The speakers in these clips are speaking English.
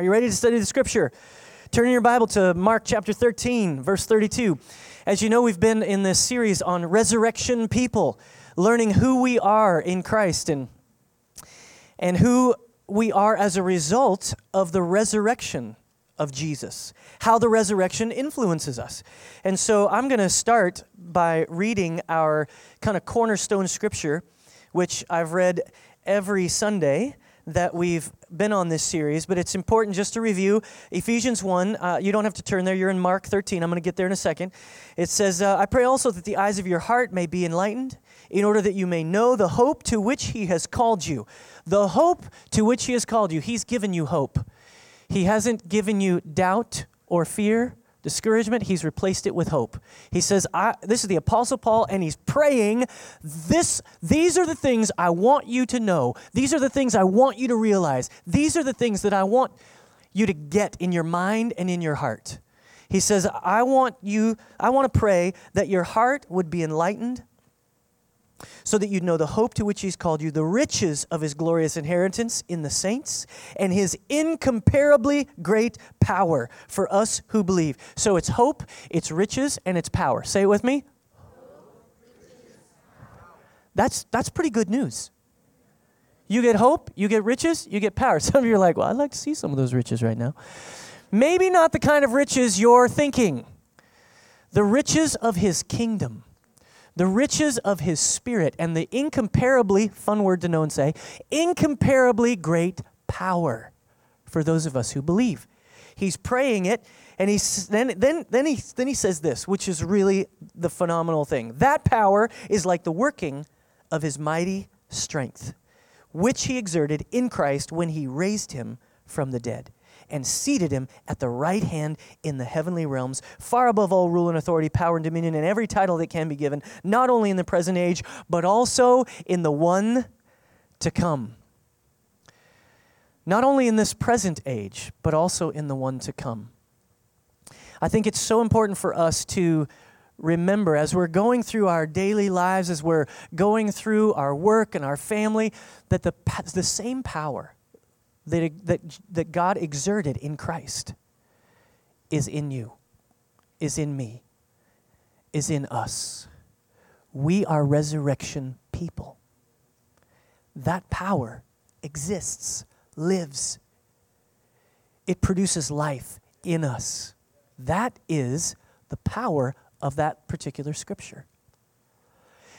Are you ready to study the scripture? Turn in your Bible to Mark chapter 13, verse 32. As you know, we've been in this series on resurrection people, learning who we are in Christ and, and who we are as a result of the resurrection of Jesus, how the resurrection influences us. And so I'm going to start by reading our kind of cornerstone scripture, which I've read every Sunday that we've been on this series, but it's important just to review Ephesians 1. Uh, you don't have to turn there, you're in Mark 13. I'm going to get there in a second. It says, uh, I pray also that the eyes of your heart may be enlightened, in order that you may know the hope to which he has called you. The hope to which he has called you. He's given you hope. He hasn't given you doubt or fear discouragement, he's replaced it with hope. He says, This is the Apostle Paul, and he's praying, this, These are the things I want you to know. These are the things I want you to realize. These are the things that I want you to get in your mind and in your heart. He says, I want you, I want to pray that your heart would be enlightened so that you'd know the hope to which he's called you, the riches of his glorious inheritance in the saints, and his incomparably great power for us who believe. So it's hope, it's riches, and it's power. Say it with me. That's, that's pretty good news. You get hope, you get riches, you get power. Some of you are like, well, I'd like to see some of those riches right now. Maybe not the kind of riches you're thinking. The riches of his kingdom the riches of his spirit and the incomparably, fun word to know and say, incomparably great power for those of us who believe. He's praying it, and he's, then, then, then, he, then he says this, which is really the phenomenal thing. That power is like the working of his mighty strength, which he exerted in Christ when he raised him from the dead and seated him at the right hand in the heavenly realms, far above all rule and authority, power and dominion, and every title that can be given, not only in the present age, but also in the one to come. Not only in this present age, but also in the one to come. I think it's so important for us to remember as we're going through our daily lives, as we're going through our work and our family, that the, the same power that, that, that God exerted in Christ is in you, is in me, is in us. We are resurrection people. That power exists, lives. It produces life in us. That is the power of that particular scripture.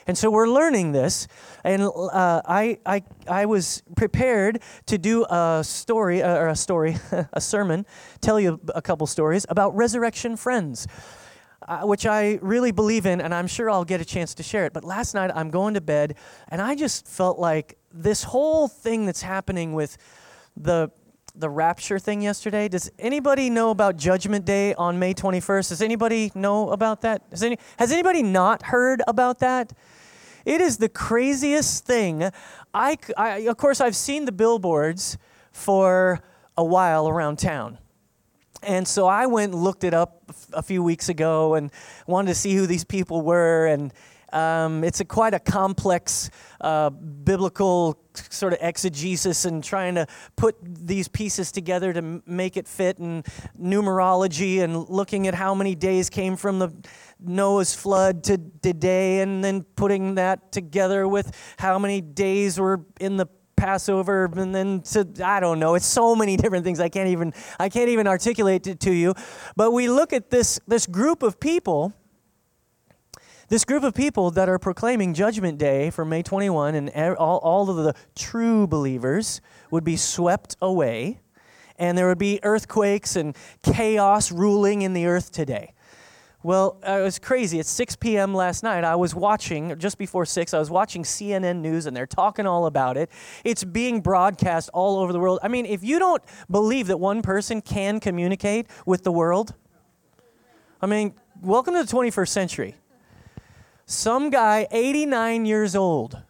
And so we're learning this. And uh, I, I, I was prepared to do a story, uh, or a story, a sermon, tell you a couple stories about resurrection friends. Uh, which I really believe in, and I'm sure I'll get a chance to share it. But last night I'm going to bed, and I just felt like this whole thing that's happening with the the rapture thing yesterday. Does anybody know about Judgment Day on May 21st? Does anybody know about that? Has, any, has anybody not heard about that? It is the craziest thing. I, I, of course, I've seen the billboards for a while around town. And so I went and looked it up a few weeks ago and wanted to see who these people were. And um, it's a quite a complex uh, biblical sort of exegesis and trying to put these pieces together to m- make it fit and numerology and looking at how many days came from the Noah's flood to today and then putting that together with how many days were in the Passover and then to I don't know. It's so many different things I can't even I can't even articulate it to you. But we look at this this group of people this group of people that are proclaiming Judgment Day for May 21, and all, all of the true believers would be swept away, and there would be earthquakes and chaos ruling in the earth today. Well, uh, it was crazy. At 6 p.m. last night, I was watching, just before 6, I was watching CNN News, and they're talking all about it. It's being broadcast all over the world. I mean, if you don't believe that one person can communicate with the world, I mean, welcome to the 21st century. Some guy, 89 years old,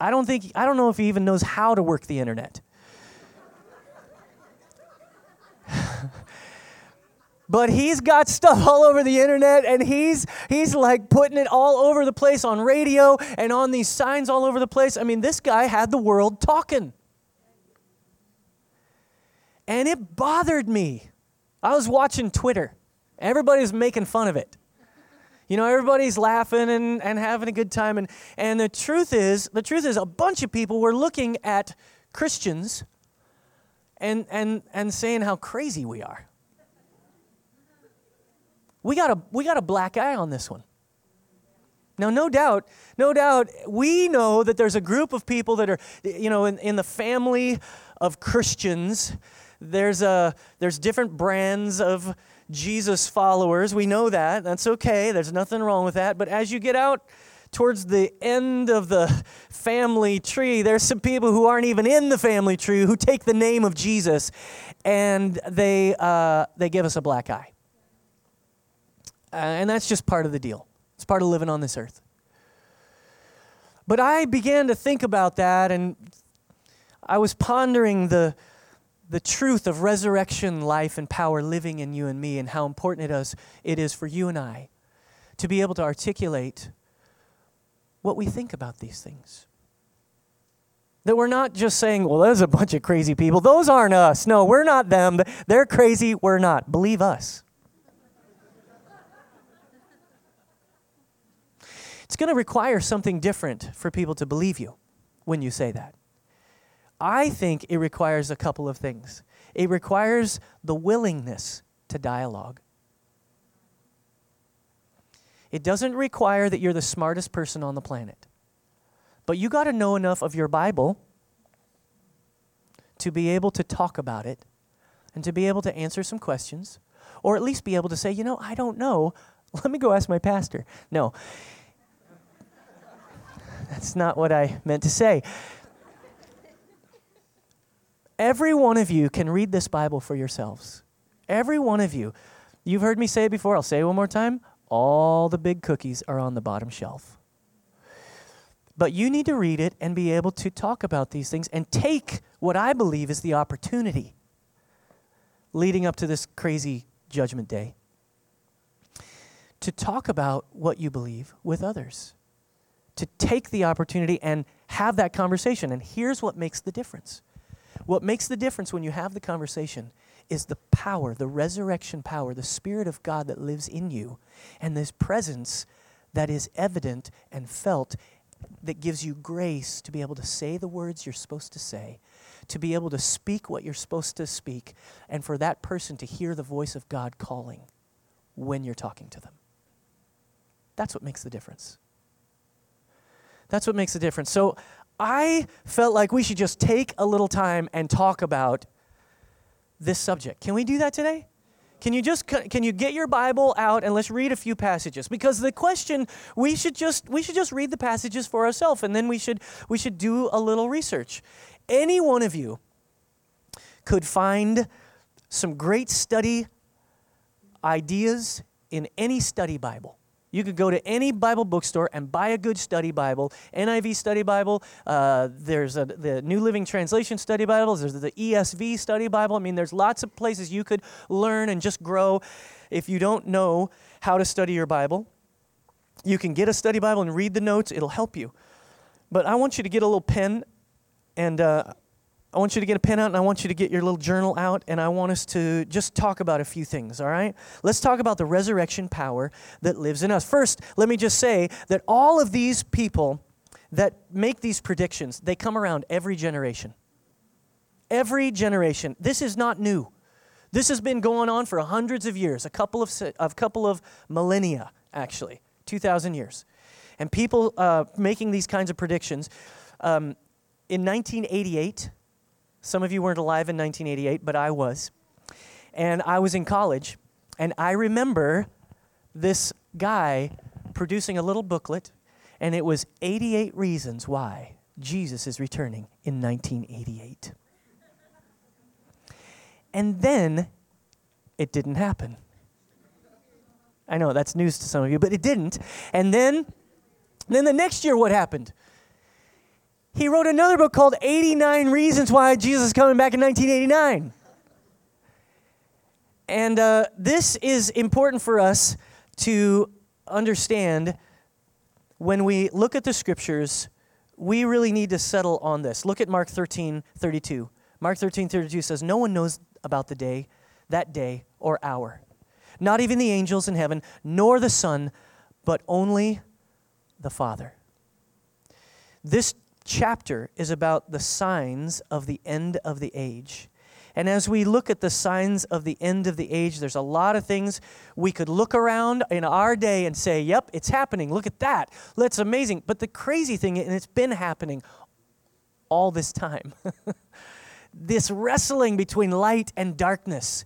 I don't think, I don't know if he even knows how to work the internet. but he's got stuff all over the internet and he's he's like putting it all over the place on radio and on these signs all over the place i mean this guy had the world talking And it bothered me. I was watching Twitter. Everybody's making fun of it. You know, everybody's laughing and, and having a good time. And, and the truth is, the truth is, a bunch of people were looking at Christians and, and, and saying how crazy we are. We got, a, we got a black eye on this one. Now, no doubt, no doubt, we know that there's a group of people that are, you know, in, in the family of Christians, there's, a, there's different brands of Jesus followers. We know that. That's okay. There's nothing wrong with that. But as you get out towards the end of the family tree, there's some people who aren't even in the family tree who take the name of Jesus and they, uh, they give us a black eye. Uh, and that's just part of the deal. It's part of living on this earth. But I began to think about that, and I was pondering the, the truth of resurrection life and power living in you and me, and how important it is, it is for you and I to be able to articulate what we think about these things. That we're not just saying, well, there's a bunch of crazy people. Those aren't us. No, we're not them. They're crazy. We're not. Believe us. It's going to require something different for people to believe you when you say that. I think it requires a couple of things. It requires the willingness to dialogue. It doesn't require that you're the smartest person on the planet. But you got to know enough of your Bible to be able to talk about it and to be able to answer some questions or at least be able to say, you know, I don't know. Let me go ask my pastor. No. That's not what I meant to say. Every one of you can read this Bible for yourselves. Every one of you. You've heard me say it before, I'll say it one more time. All the big cookies are on the bottom shelf. But you need to read it and be able to talk about these things and take what I believe is the opportunity leading up to this crazy judgment day to talk about what you believe with others to take the opportunity and have that conversation. And here's what makes the difference what makes the difference when you have the conversation is the power, the resurrection power, the Spirit of God that lives in you, and this presence that is evident and felt that gives you grace to be able to say the words you're supposed to say, to be able to speak what you're supposed to speak, and for that person to hear the voice of God calling when you're talking to them. That's what makes the difference. That's what makes the difference. So I felt like we should just take a little time and talk about this subject. Can we do that today? Can you just can you get your Bible out and let's read a few passages? Because the question we should just we should just read the passages for ourselves and then we should we should do a little research. Any one of you could find some great study ideas in any study Bible. You could go to any Bible bookstore and buy a good study Bible, NIV study Bible. Uh, there's a, the New Living Translation study Bibles. There's the ESV study Bible. I mean, there's lots of places you could learn and just grow. If you don't know how to study your Bible, you can get a study Bible and read the notes. It'll help you. But I want you to get a little pen and uh, I want you to get a pen out and I want you to get your little journal out and I want us to just talk about a few things, all right? Let's talk about the resurrection power that lives in us. First, let me just say that all of these people that make these predictions, they come around every generation. Every generation. This is not new. This has been going on for hundreds of years, a couple of a couple of millennia actually, 2000 years. And people uh, making these kinds of predictions um, in 1988 some of you weren't alive in 1988, but I was. And I was in college, and I remember this guy producing a little booklet, and it was 88 Reasons Why Jesus is Returning in 1988. And then it didn't happen. I know that's news to some of you, but it didn't. And then, then the next year, what happened? He wrote another book called 89 Reasons Why Jesus is Coming Back in 1989. And uh, this is important for us to understand when we look at the scriptures, we really need to settle on this. Look at Mark 13 32. Mark 13 32 says, No one knows about the day, that day or hour. Not even the angels in heaven, nor the Son, but only the Father. This chapter is about the signs of the end of the age. And as we look at the signs of the end of the age, there's a lot of things we could look around in our day and say, yep, it's happening. Look at that. That's amazing. But the crazy thing, and it's been happening all this time this wrestling between light and darkness,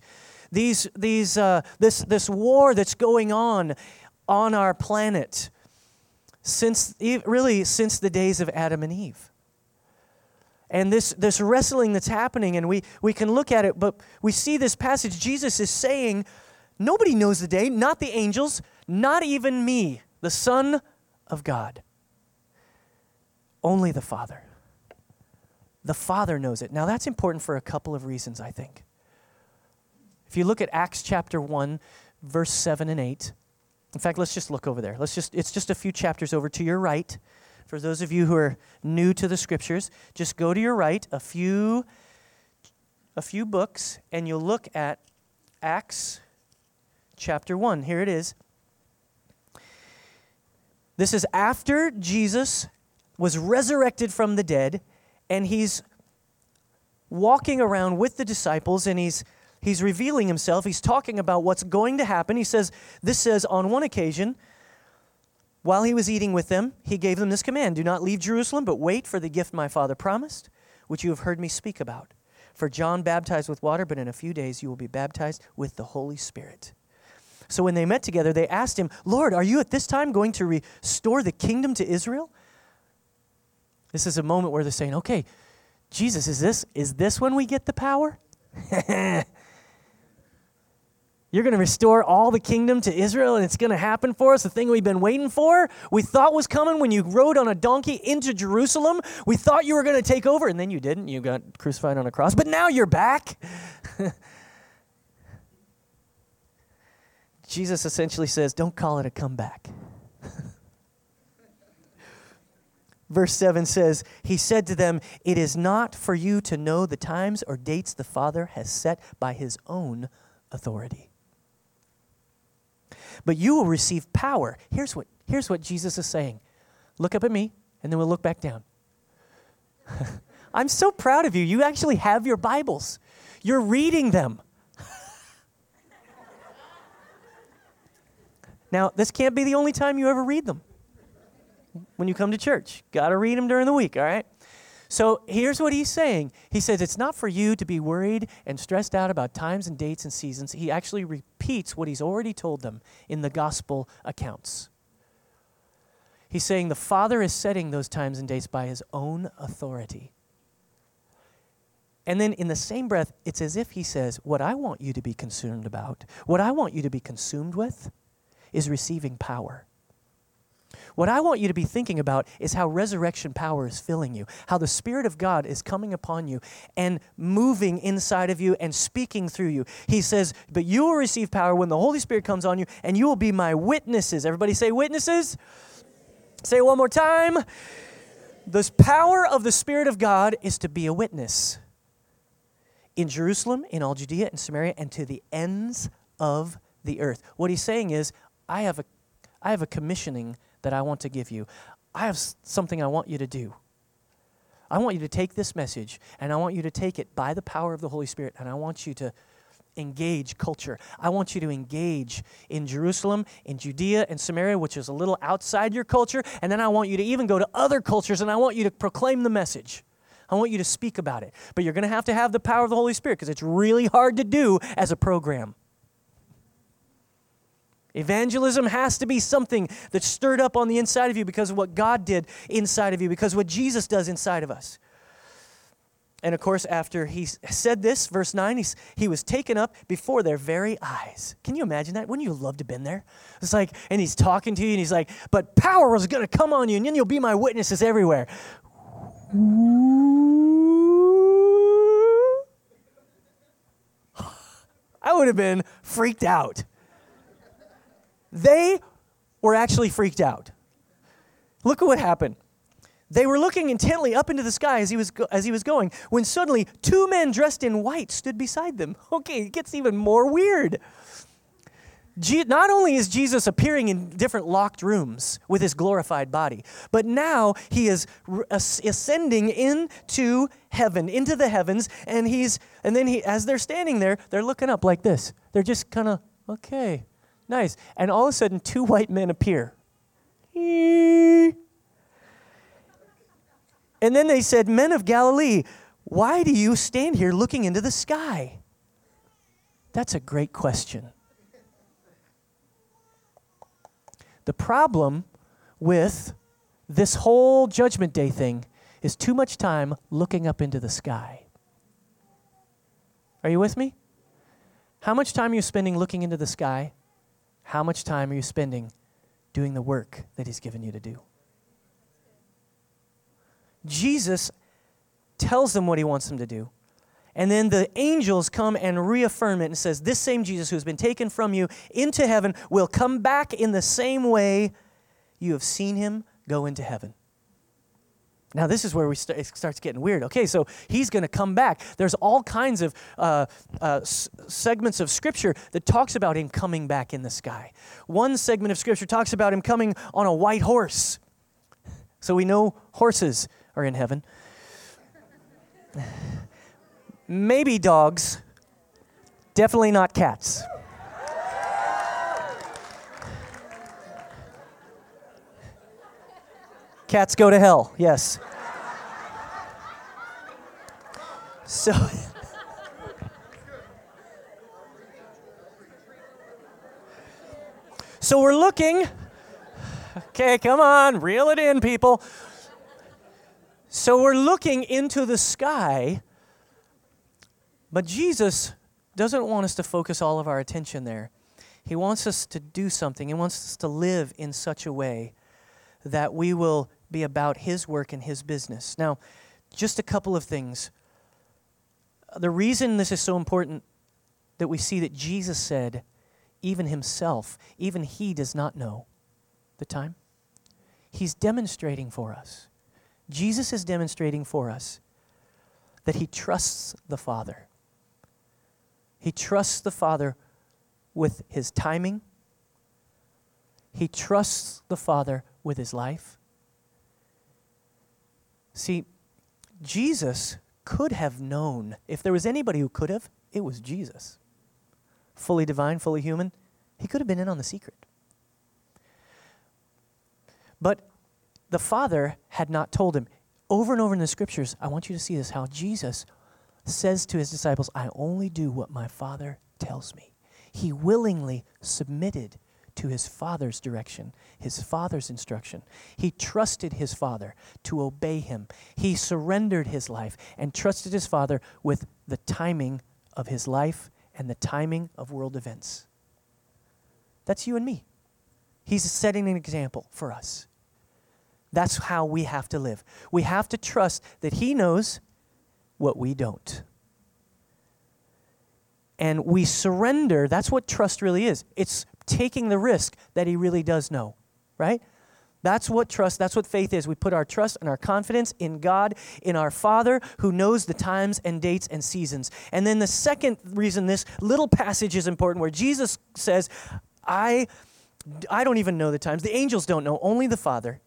these, these, uh, this, this war that's going on on our planet since really since the days of Adam and Eve. And this, this wrestling that's happening, and we, we can look at it, but we see this passage. Jesus is saying, Nobody knows the day, not the angels, not even me, the Son of God. Only the Father. The Father knows it. Now, that's important for a couple of reasons, I think. If you look at Acts chapter 1, verse 7 and 8, in fact, let's just look over there. Let's just, it's just a few chapters over to your right. For those of you who are new to the scriptures, just go to your right a few, a few books and you'll look at Acts chapter 1. Here it is. This is after Jesus was resurrected from the dead and he's walking around with the disciples and he's he's revealing himself. He's talking about what's going to happen. He says, This says, on one occasion, while he was eating with them, he gave them this command Do not leave Jerusalem, but wait for the gift my father promised, which you have heard me speak about. For John baptized with water, but in a few days you will be baptized with the Holy Spirit. So when they met together, they asked him, Lord, are you at this time going to restore the kingdom to Israel? This is a moment where they're saying, okay, Jesus, is this, is this when we get the power? You're going to restore all the kingdom to Israel and it's going to happen for us, the thing we've been waiting for. We thought was coming when you rode on a donkey into Jerusalem. We thought you were going to take over and then you didn't. You got crucified on a cross, but now you're back. Jesus essentially says, Don't call it a comeback. Verse 7 says, He said to them, It is not for you to know the times or dates the Father has set by His own authority but you will receive power. Here's what, here's what Jesus is saying. Look up at me, and then we'll look back down. I'm so proud of you. You actually have your Bibles, you're reading them. now, this can't be the only time you ever read them when you come to church. Got to read them during the week, all right? So here's what he's saying. He says it's not for you to be worried and stressed out about times and dates and seasons. He actually repeats what he's already told them in the gospel accounts. He's saying the Father is setting those times and dates by his own authority. And then in the same breath, it's as if he says, What I want you to be concerned about, what I want you to be consumed with, is receiving power. What I want you to be thinking about is how resurrection power is filling you, how the Spirit of God is coming upon you and moving inside of you and speaking through you. He says, But you will receive power when the Holy Spirit comes on you, and you will be my witnesses. Everybody say, Witnesses. Say one more time. The power of the Spirit of God is to be a witness in Jerusalem, in all Judea and Samaria, and to the ends of the earth. What he's saying is, I have a, I have a commissioning that I want to give you. I have something I want you to do. I want you to take this message and I want you to take it by the power of the Holy Spirit and I want you to engage culture. I want you to engage in Jerusalem, in Judea, and Samaria, which is a little outside your culture. And then I want you to even go to other cultures and I want you to proclaim the message. I want you to speak about it. But you're going to have to have the power of the Holy Spirit because it's really hard to do as a program. Evangelism has to be something that's stirred up on the inside of you because of what God did inside of you, because what Jesus does inside of us. And of course, after he said this, verse 9, he's, he was taken up before their very eyes. Can you imagine that? Wouldn't you love to have been there? It's like, and he's talking to you, and he's like, but power is going to come on you, and then you'll be my witnesses everywhere. I would have been freaked out. They were actually freaked out. Look at what happened. They were looking intently up into the sky as he was go- as he was going when suddenly two men dressed in white stood beside them. Okay, it gets even more weird. Je- not only is Jesus appearing in different locked rooms with his glorified body, but now he is r- ascending into heaven, into the heavens, and he's and then he as they're standing there, they're looking up like this. They're just kind of okay, nice. And all of a sudden, two white men appear. And then they said, Men of Galilee, why do you stand here looking into the sky? That's a great question. The problem with this whole Judgment Day thing is too much time looking up into the sky. Are you with me? How much time are you spending looking into the sky? How much time are you spending doing the work that He's given you to do? Jesus tells them what he wants them to do. And then the angels come and reaffirm it and says, This same Jesus who has been taken from you into heaven will come back in the same way you have seen him go into heaven. Now, this is where we start, it starts getting weird. Okay, so he's going to come back. There's all kinds of uh, uh, s- segments of Scripture that talks about him coming back in the sky. One segment of Scripture talks about him coming on a white horse. So we know horses are in heaven. Maybe dogs, definitely not cats. Cats go to hell, yes. So. So we're looking. Okay, come on, reel it in, people. So we're looking into the sky, but Jesus doesn't want us to focus all of our attention there. He wants us to do something. He wants us to live in such a way that we will be about His work and His business. Now, just a couple of things. The reason this is so important that we see that Jesus said, even Himself, even He does not know the time. He's demonstrating for us Jesus is demonstrating for us that he trusts the Father. He trusts the Father with his timing, he trusts the Father with his life. See, Jesus could have known, if there was anybody who could have, it was Jesus. Fully divine, fully human, he could have been in on the secret. But the Father had not told him. Over and over in the scriptures, I want you to see this how Jesus says to his disciples, I only do what my Father tells me. He willingly submitted to his Father's direction, his Father's instruction. He trusted his Father to obey him. He surrendered his life and trusted his Father with the timing of his life and the timing of world events. That's you and me. He's setting an example for us. That's how we have to live. We have to trust that He knows what we don't. And we surrender. That's what trust really is. It's taking the risk that He really does know, right? That's what trust, that's what faith is. We put our trust and our confidence in God, in our Father who knows the times and dates and seasons. And then the second reason this little passage is important where Jesus says, I I don't even know the times. The angels don't know, only the Father.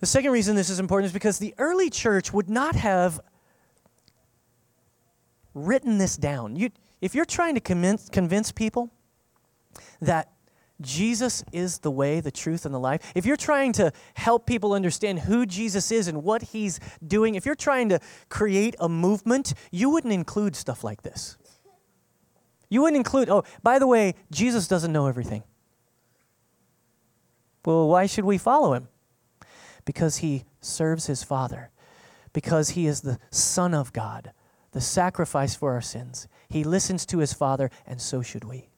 The second reason this is important is because the early church would not have written this down. You, if you're trying to convince, convince people that Jesus is the way, the truth, and the life, if you're trying to help people understand who Jesus is and what he's doing, if you're trying to create a movement, you wouldn't include stuff like this. You wouldn't include, oh, by the way, Jesus doesn't know everything. Well, why should we follow him? because he serves his Father, because he is the Son of God, the sacrifice for our sins. He listens to his Father, and so should we.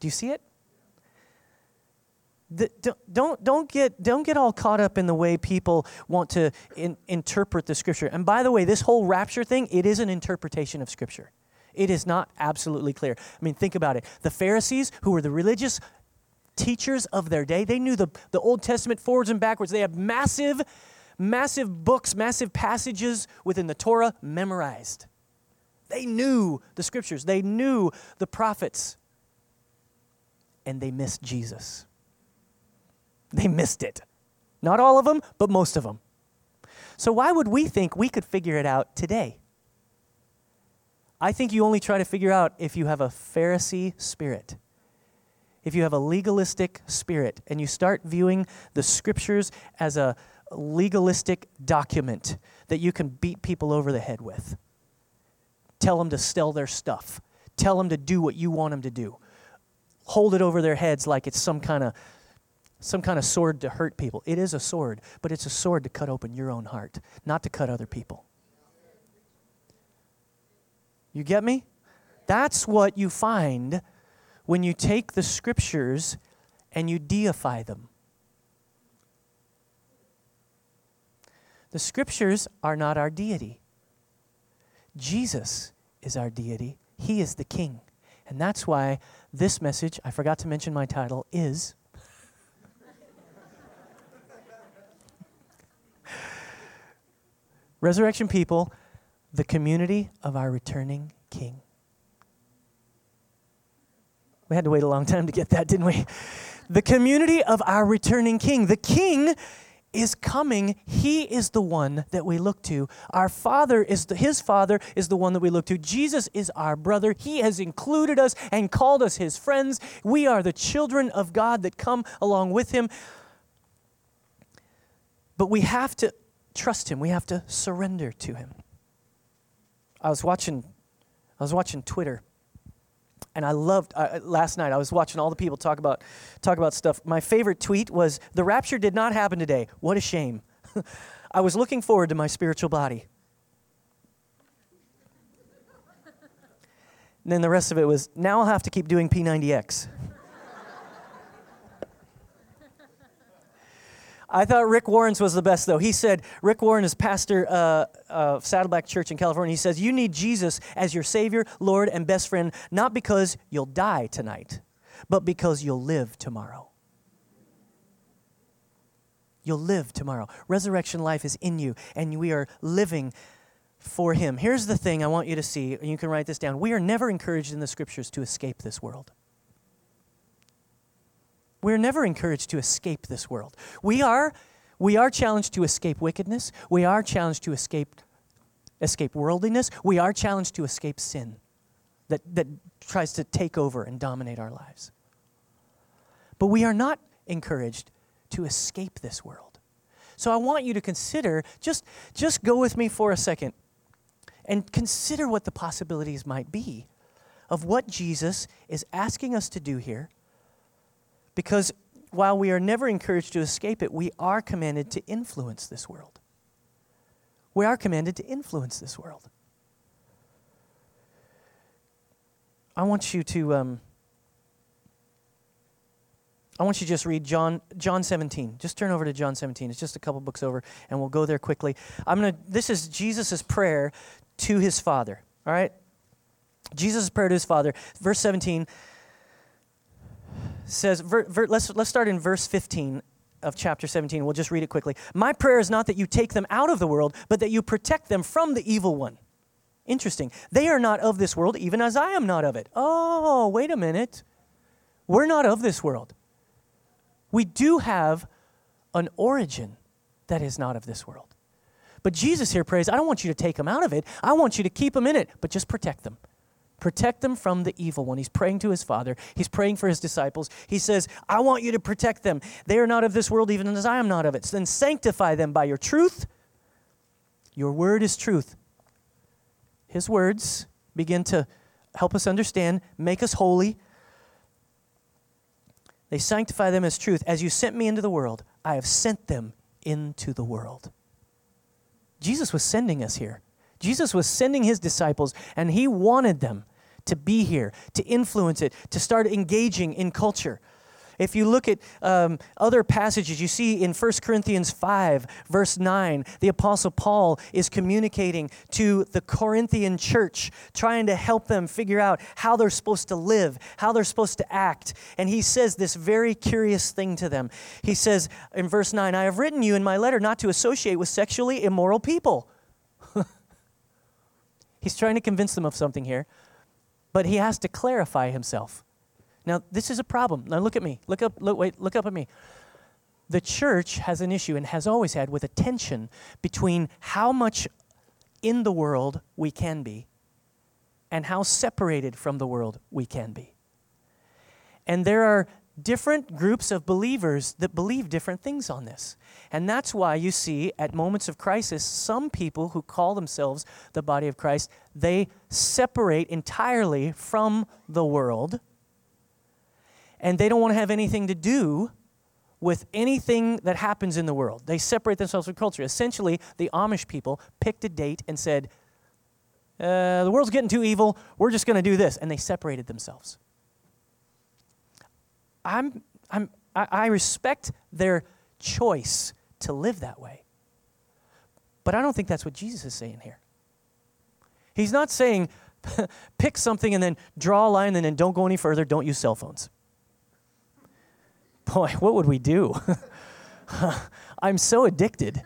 Do you see it? The, don't, don't, get, don't get all caught up in the way people want to in, interpret the scripture. And by the way, this whole rapture thing, it is an interpretation of scripture. It is not absolutely clear. I mean, think about it. The Pharisees, who were the religious teachers of their day. They knew the, the Old Testament forwards and backwards. They had massive, massive books, massive passages within the Torah memorized. They knew the scriptures, they knew the prophets, and they missed Jesus. They missed it. Not all of them, but most of them. So, why would we think we could figure it out today? I think you only try to figure out if you have a Pharisee spirit, if you have a legalistic spirit, and you start viewing the scriptures as a legalistic document that you can beat people over the head with. Tell them to sell their stuff, tell them to do what you want them to do. Hold it over their heads like it's some kind of some kind of sword to hurt people. It is a sword, but it's a sword to cut open your own heart, not to cut other people. You get me? That's what you find when you take the scriptures and you deify them. The scriptures are not our deity. Jesus is our deity. He is the king. And that's why this message, I forgot to mention my title, is Resurrection People the community of our returning King. We had to wait a long time to get that, didn't we? The community of our returning King. The King is coming. He is the one that we look to. Our Father is the, His Father is the one that we look to. Jesus is our brother. He has included us and called us His friends. We are the children of God that come along with Him. But we have to trust Him. We have to surrender to Him. I was watching, I was watching Twitter, and I loved. Uh, last night I was watching all the people talk about talk about stuff. My favorite tweet was, "The rapture did not happen today. What a shame." I was looking forward to my spiritual body. And then the rest of it was, now I'll have to keep doing P90X. I thought Rick Warren's was the best, though. He said, Rick Warren is pastor uh, of Saddleback Church in California. He says, You need Jesus as your Savior, Lord, and best friend, not because you'll die tonight, but because you'll live tomorrow. You'll live tomorrow. Resurrection life is in you, and we are living for Him. Here's the thing I want you to see, and you can write this down. We are never encouraged in the scriptures to escape this world. We're never encouraged to escape this world. We are, we are challenged to escape wickedness. We are challenged to escape, escape worldliness. We are challenged to escape sin that, that tries to take over and dominate our lives. But we are not encouraged to escape this world. So I want you to consider, just, just go with me for a second and consider what the possibilities might be of what Jesus is asking us to do here because while we are never encouraged to escape it, we are commanded to influence this world. We are commanded to influence this world. I want you to. Um, I want you to just read John John 17. Just turn over to John 17. It's just a couple books over, and we'll go there quickly. I'm gonna. This is Jesus' prayer to his Father. All right. Jesus' prayer to his Father. Verse 17 says, ver, ver, let's, let's start in verse 15 of chapter 17. We'll just read it quickly. My prayer is not that you take them out of the world, but that you protect them from the evil one. Interesting. They are not of this world, even as I am not of it. Oh, wait a minute. We're not of this world. We do have an origin that is not of this world. But Jesus here prays, I don't want you to take them out of it. I want you to keep them in it, but just protect them. Protect them from the evil one. He's praying to his Father. He's praying for his disciples. He says, I want you to protect them. They are not of this world, even as I am not of it. So then sanctify them by your truth. Your word is truth. His words begin to help us understand, make us holy. They sanctify them as truth. As you sent me into the world, I have sent them into the world. Jesus was sending us here. Jesus was sending his disciples, and he wanted them to be here, to influence it, to start engaging in culture. If you look at um, other passages, you see in 1 Corinthians 5, verse 9, the Apostle Paul is communicating to the Corinthian church, trying to help them figure out how they're supposed to live, how they're supposed to act. And he says this very curious thing to them. He says in verse 9, I have written you in my letter not to associate with sexually immoral people. He's trying to convince them of something here, but he has to clarify himself. Now, this is a problem. Now, look at me. Look up, look, wait, look up at me. The church has an issue and has always had with a tension between how much in the world we can be and how separated from the world we can be. And there are different groups of believers that believe different things on this. And that's why you see at moments of crisis, some people who call themselves the body of Christ, they separate entirely from the world and they don't want to have anything to do with anything that happens in the world. They separate themselves from culture. Essentially, the Amish people picked a date and said, uh, The world's getting too evil. We're just going to do this. And they separated themselves. I'm, I'm, I, respect their choice to live that way. But I don't think that's what Jesus is saying here. He's not saying pick something and then draw a line and then don't go any further, don't use cell phones boy, what would we do? I'm so addicted.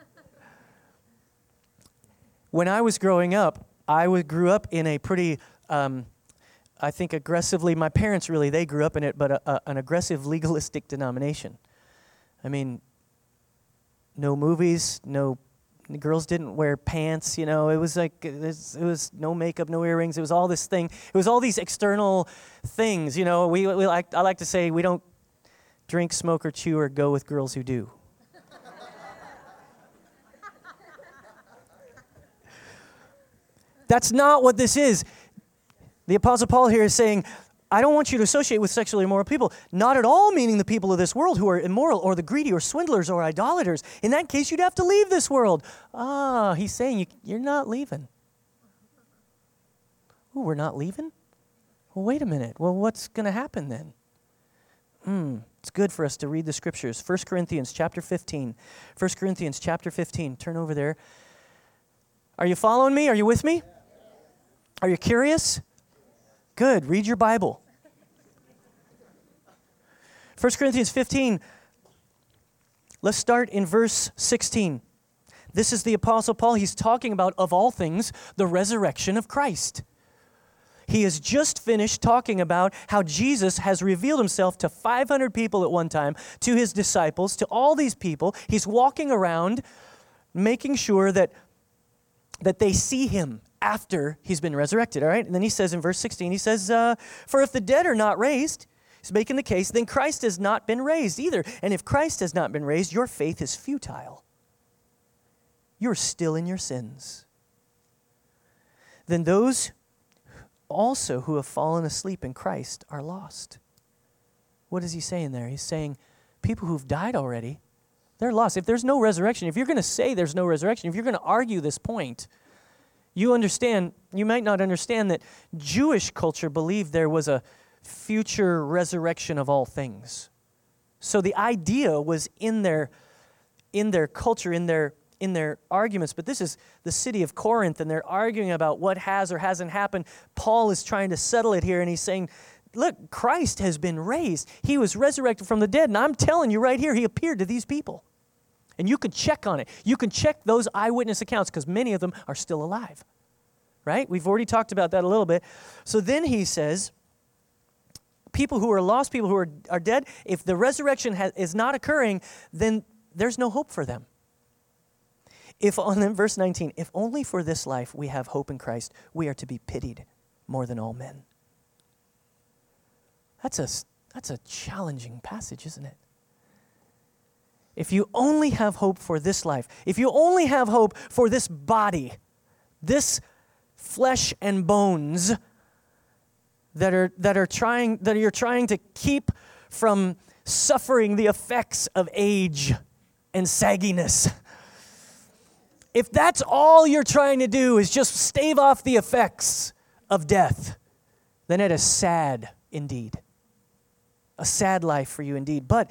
When I was growing up, I grew up in a pretty, um, I think, aggressively, my parents really, they grew up in it, but a, a, an aggressive legalistic denomination. I mean, no movies, no girls didn't wear pants you know it was like it was, it was, no makeup no earrings it was all this thing it was all these external things you know we, we like i like to say we don't drink, smoke, or chew, or go with girls who do. That's not what this is. The Apostle Paul here is saying, I don't want you to associate with sexually immoral people. Not at all meaning the people of this world who are immoral or the greedy or swindlers or idolaters. In that case, you'd have to leave this world. Ah, he's saying you, you're not leaving. Oh, we're not leaving? Well, wait a minute. Well, what's going to happen then? Hmm. It's good for us to read the scriptures. 1 Corinthians chapter 15. 1 Corinthians chapter 15. Turn over there. Are you following me? Are you with me? Are you curious? Good. Read your Bible. 1 Corinthians 15. Let's start in verse 16. This is the Apostle Paul. He's talking about, of all things, the resurrection of Christ. He has just finished talking about how Jesus has revealed himself to 500 people at one time, to his disciples, to all these people. He's walking around making sure that, that they see him after he's been resurrected, all right? And then he says in verse 16, he says, uh, For if the dead are not raised, he's making the case, then Christ has not been raised either. And if Christ has not been raised, your faith is futile. You're still in your sins. Then those also who have fallen asleep in Christ are lost. What is he saying there? He's saying people who've died already, they're lost. If there's no resurrection, if you're going to say there's no resurrection, if you're going to argue this point, you understand, you might not understand that Jewish culture believed there was a future resurrection of all things. So the idea was in their in their culture, in their in their arguments, but this is the city of Corinth, and they're arguing about what has or hasn't happened. Paul is trying to settle it here, and he's saying, Look, Christ has been raised. He was resurrected from the dead, and I'm telling you right here, he appeared to these people. And you can check on it. You can check those eyewitness accounts because many of them are still alive. Right? We've already talked about that a little bit. So then he says, people who are lost, people who are, are dead, if the resurrection is not occurring, then there's no hope for them. If on verse 19, if only for this life we have hope in Christ, we are to be pitied more than all men. That's a, that's a challenging passage, isn't it? If you only have hope for this life, if you only have hope for this body, this flesh and bones that are, that are trying, that you're trying to keep from suffering the effects of age and sagginess if that's all you're trying to do is just stave off the effects of death, then it is sad indeed. a sad life for you indeed. But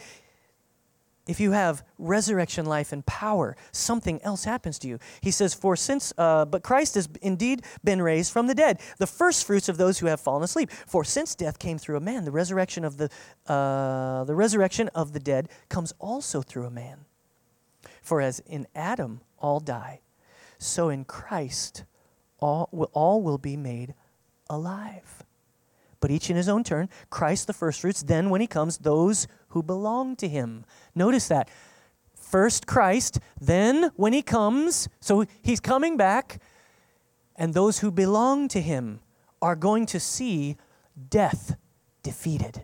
if you have resurrection life and power, something else happens to you. He says, For since, uh, but Christ has indeed been raised from the dead, the first fruits of those who have fallen asleep. For since death came through a man, the resurrection of the, uh, the resurrection of the dead comes also through a man. For as in Adam all die, so in Christ all will, all will be made alive. But each in his own turn, Christ the firstfruits, then when he comes, those who belong to him. Notice that. First Christ, then when he comes, so he's coming back, and those who belong to him are going to see death defeated.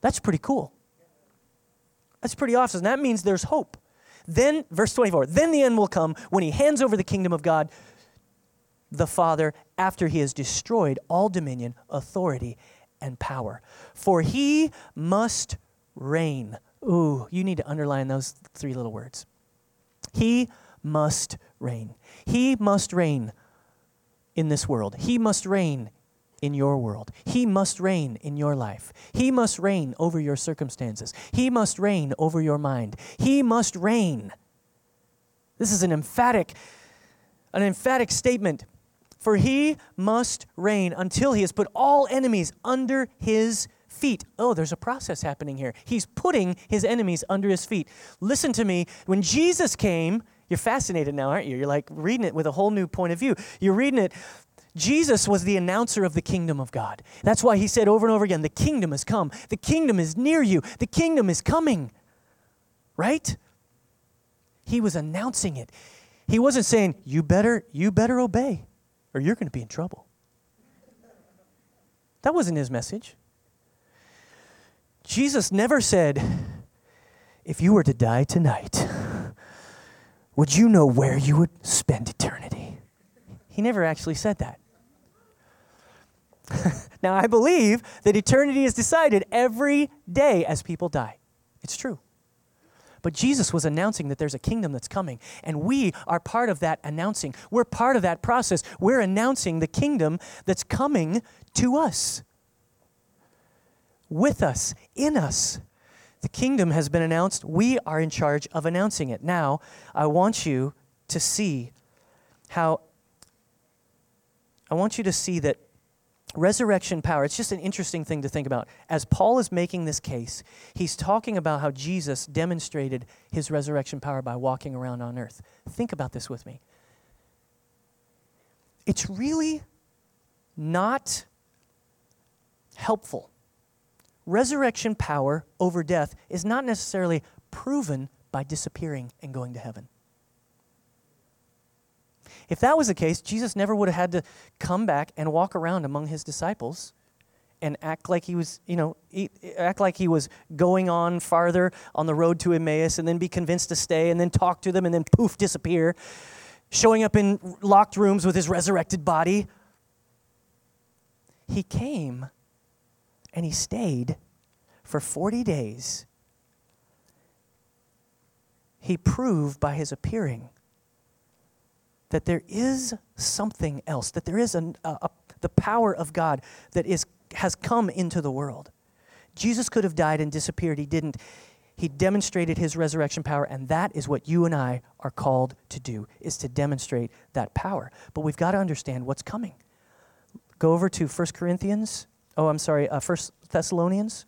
That's pretty cool. That's pretty awesome. That means there's hope. Then, verse 24, then the end will come when he hands over the kingdom of God, the Father, after he has destroyed all dominion, authority, and power. For he must reign. Ooh, you need to underline those three little words. He must reign. He must reign in this world. He must reign in your world. He must reign in your life. He must reign over your circumstances. He must reign over your mind. He must reign. This is an emphatic an emphatic statement for he must reign until he has put all enemies under his feet. Oh, there's a process happening here. He's putting his enemies under his feet. Listen to me. When Jesus came, you're fascinated now, aren't you? You're like reading it with a whole new point of view. You're reading it. Jesus was the announcer of the kingdom of God. That's why he said over and over again, The kingdom has come. The kingdom is near you. The kingdom is coming. Right? He was announcing it. He wasn't saying, You better, you better obey or you're going to be in trouble. That wasn't his message. Jesus never said, if you were to die tonight, would you know where you would spend eternity? He never actually said that. now, I believe that eternity is decided every day as people die. It's true. But Jesus was announcing that there's a kingdom that's coming, and we are part of that announcing. We're part of that process. We're announcing the kingdom that's coming to us, with us, in us. The kingdom has been announced. We are in charge of announcing it. Now, I want you to see how I want you to see that resurrection power, it's just an interesting thing to think about. As Paul is making this case, he's talking about how Jesus demonstrated his resurrection power by walking around on earth. Think about this with me. It's really not helpful. Resurrection power over death is not necessarily proven by disappearing and going to heaven. If that was the case, Jesus never would have had to come back and walk around among his disciples and act like he was, you know, act like he was going on farther on the road to Emmaus and then be convinced to stay and then talk to them and then poof, disappear, showing up in locked rooms with his resurrected body. He came and he stayed for 40 days. He proved by his appearing that there is something else, that there is a, a, the power of God that is, has come into the world. Jesus could have died and disappeared. He didn't. He demonstrated his resurrection power, and that is what you and I are called to do, is to demonstrate that power. But we've got to understand what's coming. Go over to 1 Corinthians. Oh, I'm sorry, uh, 1 Thessalonians.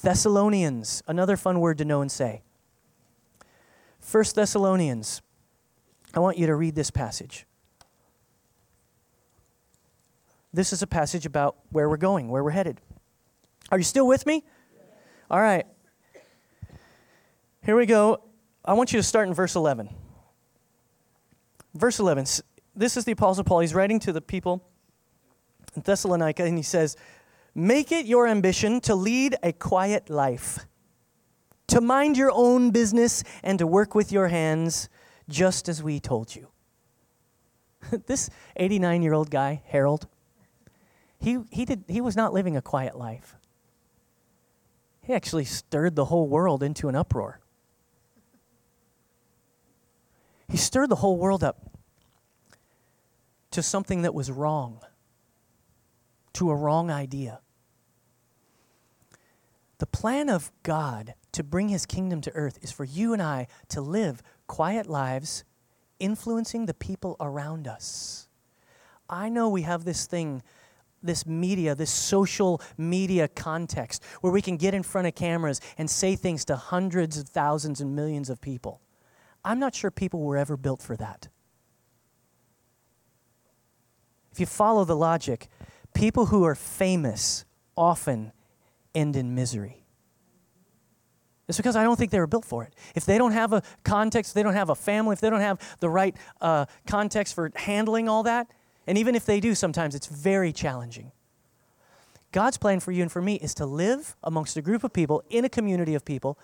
Thessalonians, another fun word to know and say. 1 Thessalonians I want you to read this passage. This is a passage about where we're going, where we're headed. Are you still with me? All right. Here we go. I want you to start in verse 11. Verse 11. This is the Apostle Paul. He's writing to the people in Thessalonica, and he says, Make it your ambition to lead a quiet life, to mind your own business, and to work with your hands just as we told you. this 89 year old guy, Harold, he, he, did, he was not living a quiet life. He actually stirred the whole world into an uproar. He stirred the whole world up to something that was wrong, to a wrong idea. The plan of God to bring his kingdom to earth is for you and I to live quiet lives influencing the people around us. I know we have this thing, this media, this social media context where we can get in front of cameras and say things to hundreds of thousands and millions of people. I'm not sure people were ever built for that. If you follow the logic, people who are famous often end in misery. It's because I don't think they were built for it. If they don't have a context, if they don't have a family, if they don't have the right uh, context for handling all that, and even if they do, sometimes it's very challenging. God's plan for you and for me is to live amongst a group of people, in a community of people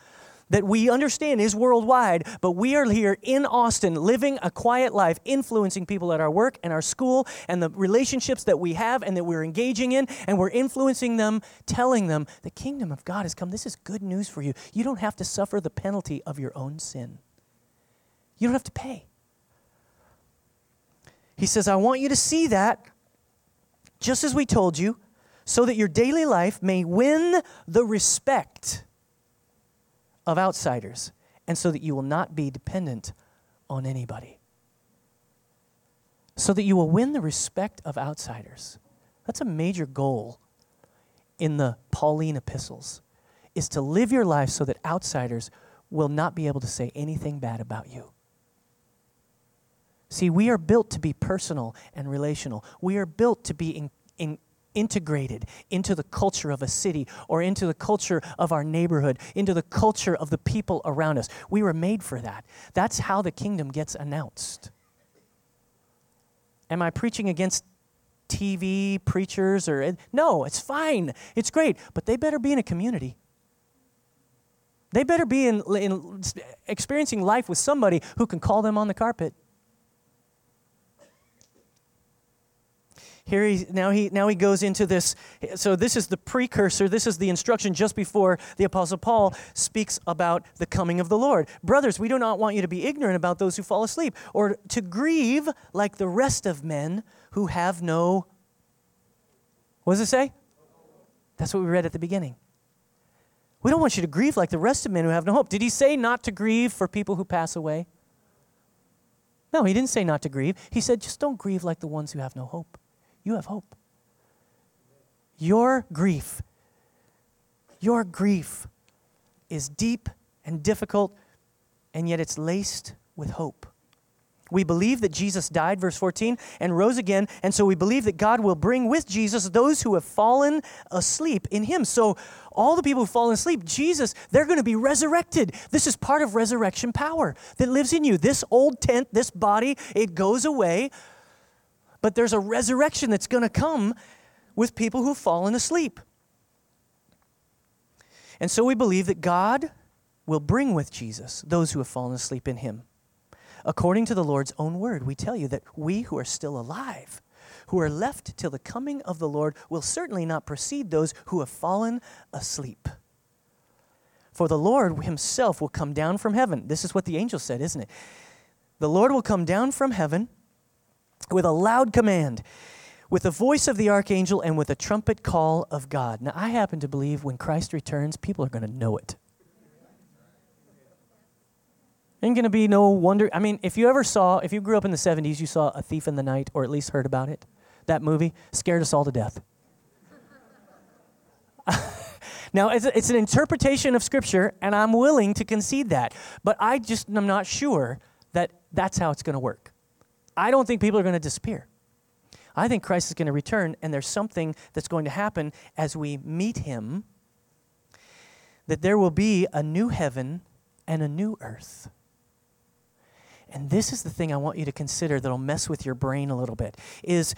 that we understand is worldwide, but we are here in Austin living a quiet life, influencing people at our work and our school and the relationships that we have and that we're engaging in, and we're influencing them, telling them the kingdom of God has come. This is good news for you. You don't have to suffer the penalty of your own sin, you don't have to pay. He says, I want you to see that, just as we told you, so that your daily life may win the respect of outsiders, and so that you will not be dependent on anybody. So that you will win the respect of outsiders. That's a major goal in the Pauline epistles is to live your life so that outsiders will not be able to say anything bad about you. See, we are built to be personal and relational. We are built to be in, in, integrated into the culture of a city or into the culture of our neighborhood, into the culture of the people around us. We were made for that. That's how the kingdom gets announced. Am I preaching against TV preachers or no, it's fine. It's great, but they better be in a community. They better be in, in experiencing life with somebody who can call them on the carpet. Here he now he now he goes into this so this is the precursor this is the instruction just before the apostle paul speaks about the coming of the lord. Brothers we do not want you to be ignorant about those who fall asleep or to grieve like the rest of men who have no what does it say? That's what we read at the beginning. We don't want you to grieve like the rest of men who have no hope. Did he say not to grieve for people who pass away? No, he didn't say not to grieve. He said, just don't grieve like the ones who have no hope you have hope. Your grief, your grief is deep and difficult, and yet it's laced with hope. We believe that Jesus died, verse 14, and rose again, and so we believe that God will bring with Jesus those who have fallen asleep in Him. So, all the people who fall asleep, Jesus, they're going to be resurrected. This is part of resurrection power that lives in you. This old tent, this body, it goes away, but there's a resurrection that's going to come with people who've fallen asleep. And so we believe that God will bring with Jesus those who have fallen asleep in him. According to the Lord's own word, we tell you that we who are still alive, who are left till the coming of the Lord, will certainly not precede those who have fallen asleep. For the Lord himself will come down from heaven. This is what the angel said, isn't it? The Lord will come down from heaven with a loud command, with the voice of the archangel, and with a trumpet call of God. Now, I happen to believe when Christ returns, people are going to know it. Ain't going to be no wonder. I mean, if you ever saw, if you grew up in the 70s, you saw A Thief in the Night, or at least heard about it, that movie scared us all to death. now, it's, it's an interpretation of Scripture, and I'm willing to concede that. But I just am not sure that that's how it's going to work. I don't think people are going to disappear. I think Christ is going to return, and there's something that's going to happen as we meet him that there will be a new heaven and a new earth. And this is the thing I want you to consider that'll mess with your brain a little bit is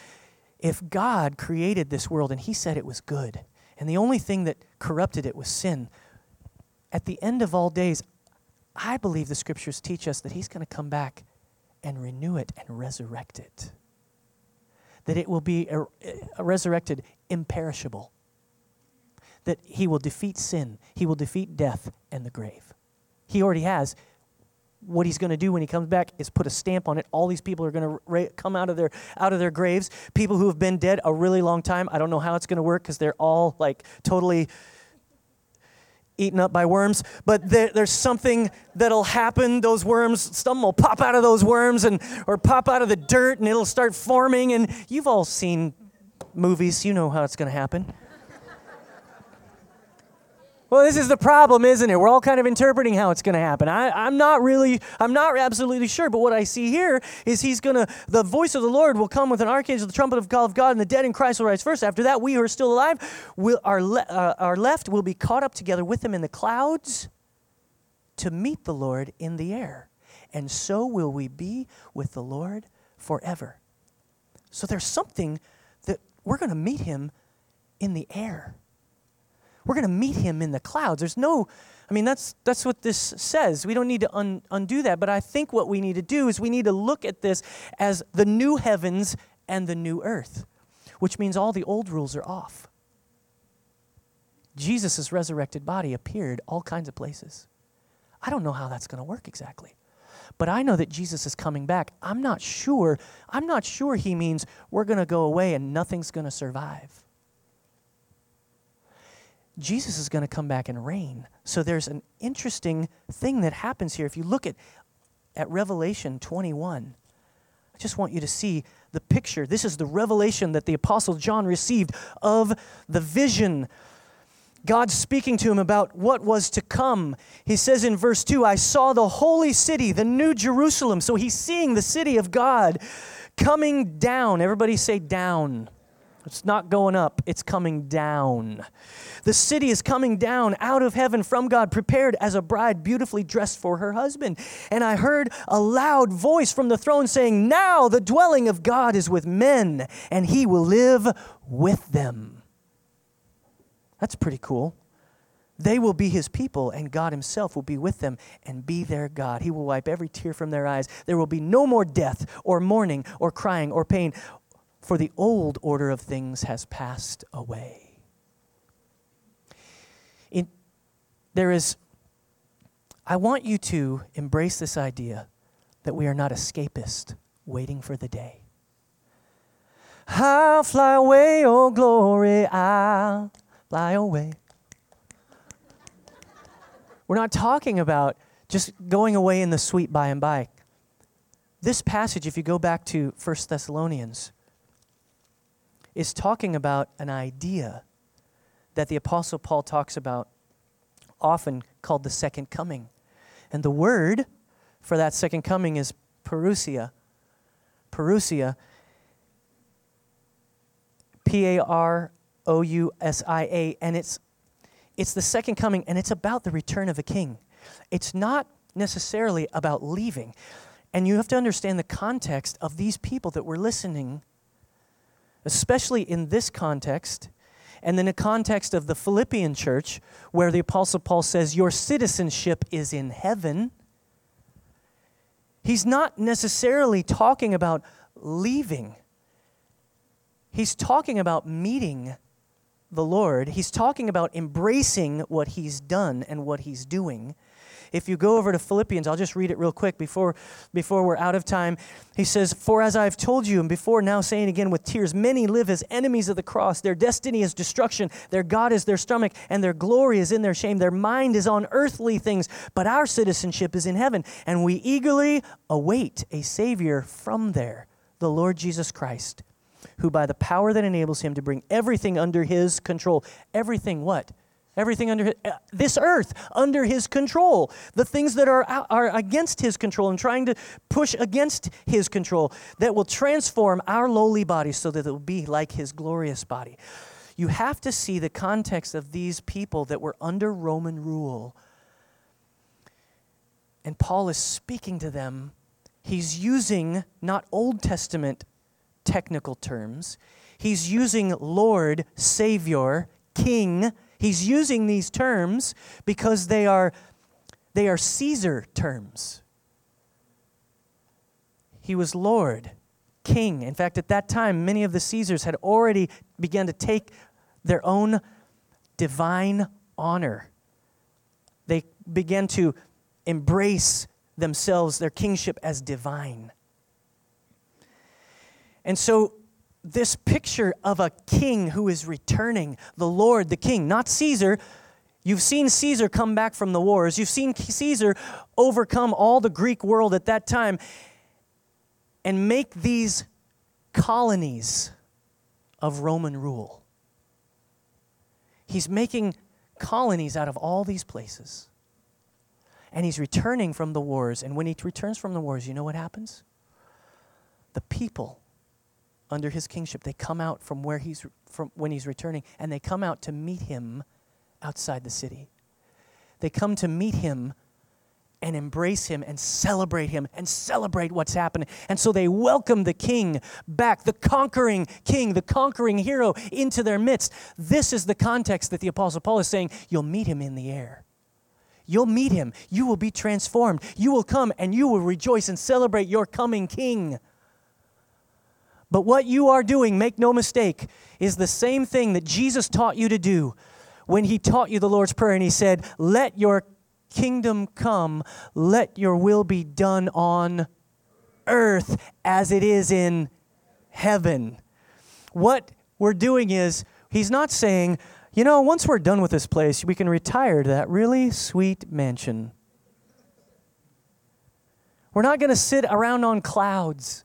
if God created this world and he said it was good, and the only thing that corrupted it was sin, at the end of all days, I believe the scriptures teach us that he's going to come back and renew it and resurrect it. That it will be a, a resurrected, imperishable. That he will defeat sin, he will defeat death and the grave. He already has. What he's going to do when he comes back is put a stamp on it. All these people are going to ra- come out of their out of their graves. People who have been dead a really long time. I don't know how it's going to work because they're all like totally eaten up by worms, but there, there's something that'll happen. Those worms, some will pop out of those worms and or pop out of the dirt and it'll start forming. And you've all seen movies, you know how it's going to happen. Well, this is the problem, isn't it? We're all kind of interpreting how it's going to happen. I, am not really, I'm not absolutely sure, but what I see here is he's going to, the voice of the Lord will come with an archangel, the trumpet of God, of God, and the dead in Christ will rise first. After that, we who are still alive, will, our, le, uh, left will be caught up together with him in the clouds to meet the Lord in the air. And so will we be with the Lord forever. So there's something that we're going to meet him in the air. We're going to meet him in the clouds. There's no, I mean, that's, that's what this says. We don't need to un, undo that. But I think what we need to do is we need to look at this as the new heavens and the new earth, which means all the old rules are off. Jesus' resurrected body appeared all kinds of places. I don't know how that's going to work exactly. But I know that Jesus is coming back. I'm not sure. I'm not sure he means we're going to go away and nothing's going to survive. Jesus is going to come back and reign. So there's an interesting thing that happens here. If you look at, at Revelation 21, I just want you to see the picture. This is the revelation that the Apostle John received of the vision. God speaking to him about what was to come. He says in verse 2 I saw the holy city, the new Jerusalem. So he's seeing the city of God coming down. Everybody say down. It's not going up, it's coming down. The city is coming down out of heaven from God, prepared as a bride beautifully dressed for her husband. And I heard a loud voice from the throne saying, Now the dwelling of God is with men, and he will live with them. That's pretty cool. They will be his people, and God himself will be with them and be their God. He will wipe every tear from their eyes. There will be no more death, or mourning, or crying, or pain, for the old order of things has passed away. In, there is, I want you to embrace this idea that we are not escapist waiting for the day. I'll fly away, oh glory, I'll fly away. We're not talking about just going away in the sweet by and by. This passage, if you go back to 1 Thessalonians, is talking about an idea that the Apostle Paul talks about often called the second coming. And the word for that second coming is parousia. Parousia, P A R O U S I A, and it's, it's the second coming, and it's about the return of a king. It's not necessarily about leaving. And you have to understand the context of these people that were listening, especially in this context and in the context of the Philippian church, where the Apostle Paul says, Your citizenship is in heaven, he's not necessarily talking about leaving. He's talking about meeting the Lord. He's talking about embracing what he's done and what he's doing. If you go over to Philippians, I'll just read it real quick before, before we're out of time. He says, For as I've told you, and before now saying again with tears, many live as enemies of the cross. Their destiny is destruction, their God is their stomach, and their glory is in their shame. Their mind is on earthly things, but our citizenship is in heaven, and we eagerly await a Savior from there, the Lord Jesus Christ, who by the power that enables him to bring everything under his control, everything what? Everything under uh, this earth under his control. The things that are are against his control and trying to push against his control that will transform our lowly body so that it will be like his glorious body. You have to see the context of these people that were under roman rule. And paul is speaking to them. He's using not old testament technical terms. He's using lord savior king He's using these terms because they are, they are Caesar terms. He was Lord, King. In fact, at that time, many of the Caesars had already begun to take their own divine honor. They began to embrace themselves, their kingship, as divine. And so this picture of a king who is returning, the Lord, the king, not Caesar. You've seen Caesar come back from the wars. You've seen Caesar overcome all the Greek world at that time and make these colonies of Roman rule. He's making colonies out of all these places. And he's returning from the wars. And when he returns from the wars, you know what happens? The people under his kingship, they come out from where he's from when he's returning, and they come out to meet him outside the city. They come to meet him and embrace him and celebrate him and celebrate what's happening. And so they welcome the king back, the conquering king, the conquering hero into their midst. This is the context that the Apostle Paul is saying you'll meet him in the air. You'll meet him. You will be transformed. You will come and you will rejoice and celebrate your coming king. But what you are doing, make no mistake, is the same thing that Jesus taught you to do when he taught you the Lord's Prayer and he said, Let your kingdom come, let your will be done on earth as it is in heaven. What we're doing is, he's not saying, you know, once we're done with this place, we can retire to that really sweet mansion. We're not going to sit around on clouds.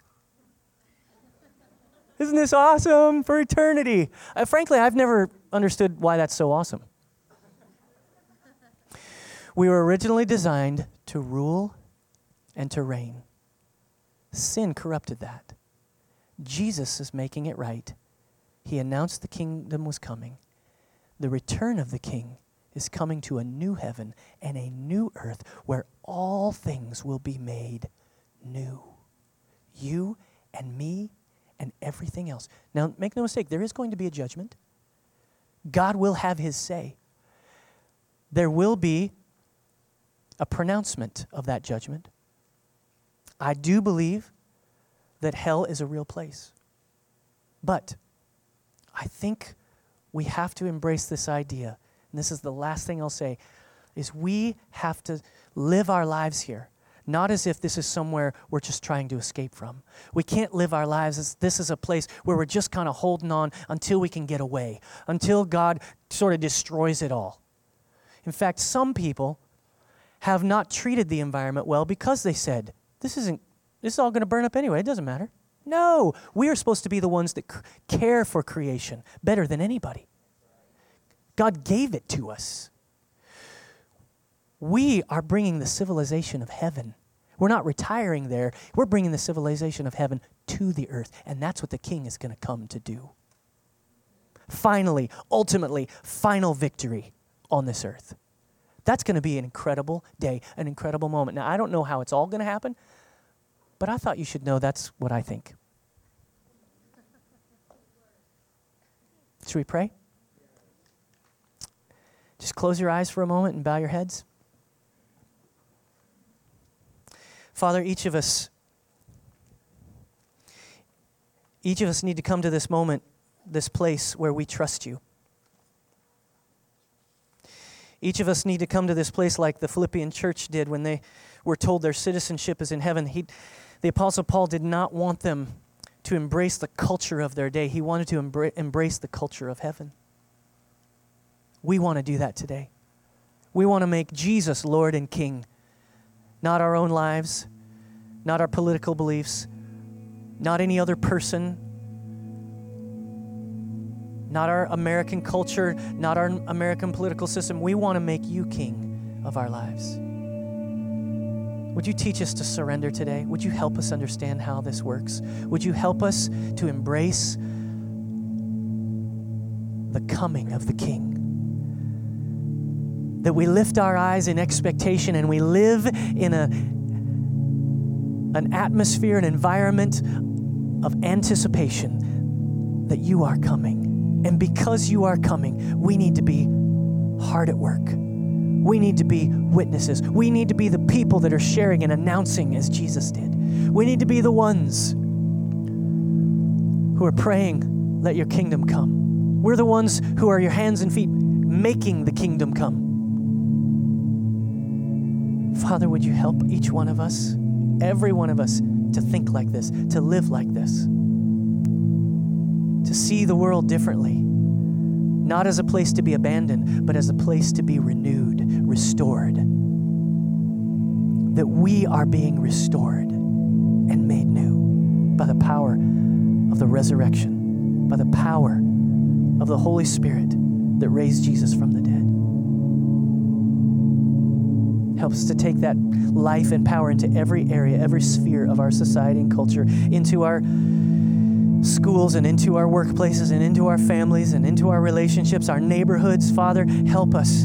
Isn't this awesome for eternity? Uh, frankly, I've never understood why that's so awesome. We were originally designed to rule and to reign. Sin corrupted that. Jesus is making it right. He announced the kingdom was coming. The return of the king is coming to a new heaven and a new earth where all things will be made new. You and me and everything else. Now, make no mistake, there is going to be a judgment. God will have his say. There will be a pronouncement of that judgment. I do believe that hell is a real place. But I think we have to embrace this idea, and this is the last thing I'll say, is we have to live our lives here not as if this is somewhere we're just trying to escape from. We can't live our lives as this is a place where we're just kind of holding on until we can get away, until God sort of destroys it all. In fact, some people have not treated the environment well because they said, this isn't, this is all going to burn up anyway. It doesn't matter. No, we are supposed to be the ones that care for creation better than anybody. God gave it to us. We are bringing the civilization of heaven. We're not retiring there. We're bringing the civilization of heaven to the earth. And that's what the king is going to come to do. Finally, ultimately, final victory on this earth. That's going to be an incredible day, an incredible moment. Now, I don't know how it's all going to happen, but I thought you should know that's what I think. Should we pray? Just close your eyes for a moment and bow your heads. Father, each of us each of us need to come to this moment, this place where we trust you. Each of us need to come to this place like the Philippian church did when they were told their citizenship is in heaven. He, the Apostle Paul did not want them to embrace the culture of their day, he wanted to embra- embrace the culture of heaven. We want to do that today. We want to make Jesus Lord and King, not our own lives, not our political beliefs, not any other person, not our American culture, not our American political system. We want to make you king of our lives. Would you teach us to surrender today? Would you help us understand how this works? Would you help us to embrace the coming of the King? That we lift our eyes in expectation and we live in a, an atmosphere, an environment of anticipation that you are coming and because you are coming, we need to be hard at work. We need to be witnesses. We need to be the people that are sharing and announcing as Jesus did. We need to be the ones who are praying, let your kingdom come. We're the ones who are your hands and feet making the kingdom come. Father, would you help each one of us, every one of us, to think like this, to live like this? to see the world differently, not as a place to be abandoned, but as a place to be renewed, restored. That we are being restored and made new by the power of the resurrection, by the power of the Holy Spirit that raised Jesus from the dead. Help us to take that life and power into every area, every sphere of our society and culture, into our schools and into our workplaces and into our families and into our relationships, our neighborhoods. Father, help us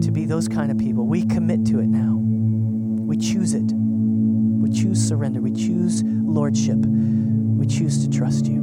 to be those kind of people. We commit to it now. We choose it. We choose surrender. We choose lordship. We choose to trust you.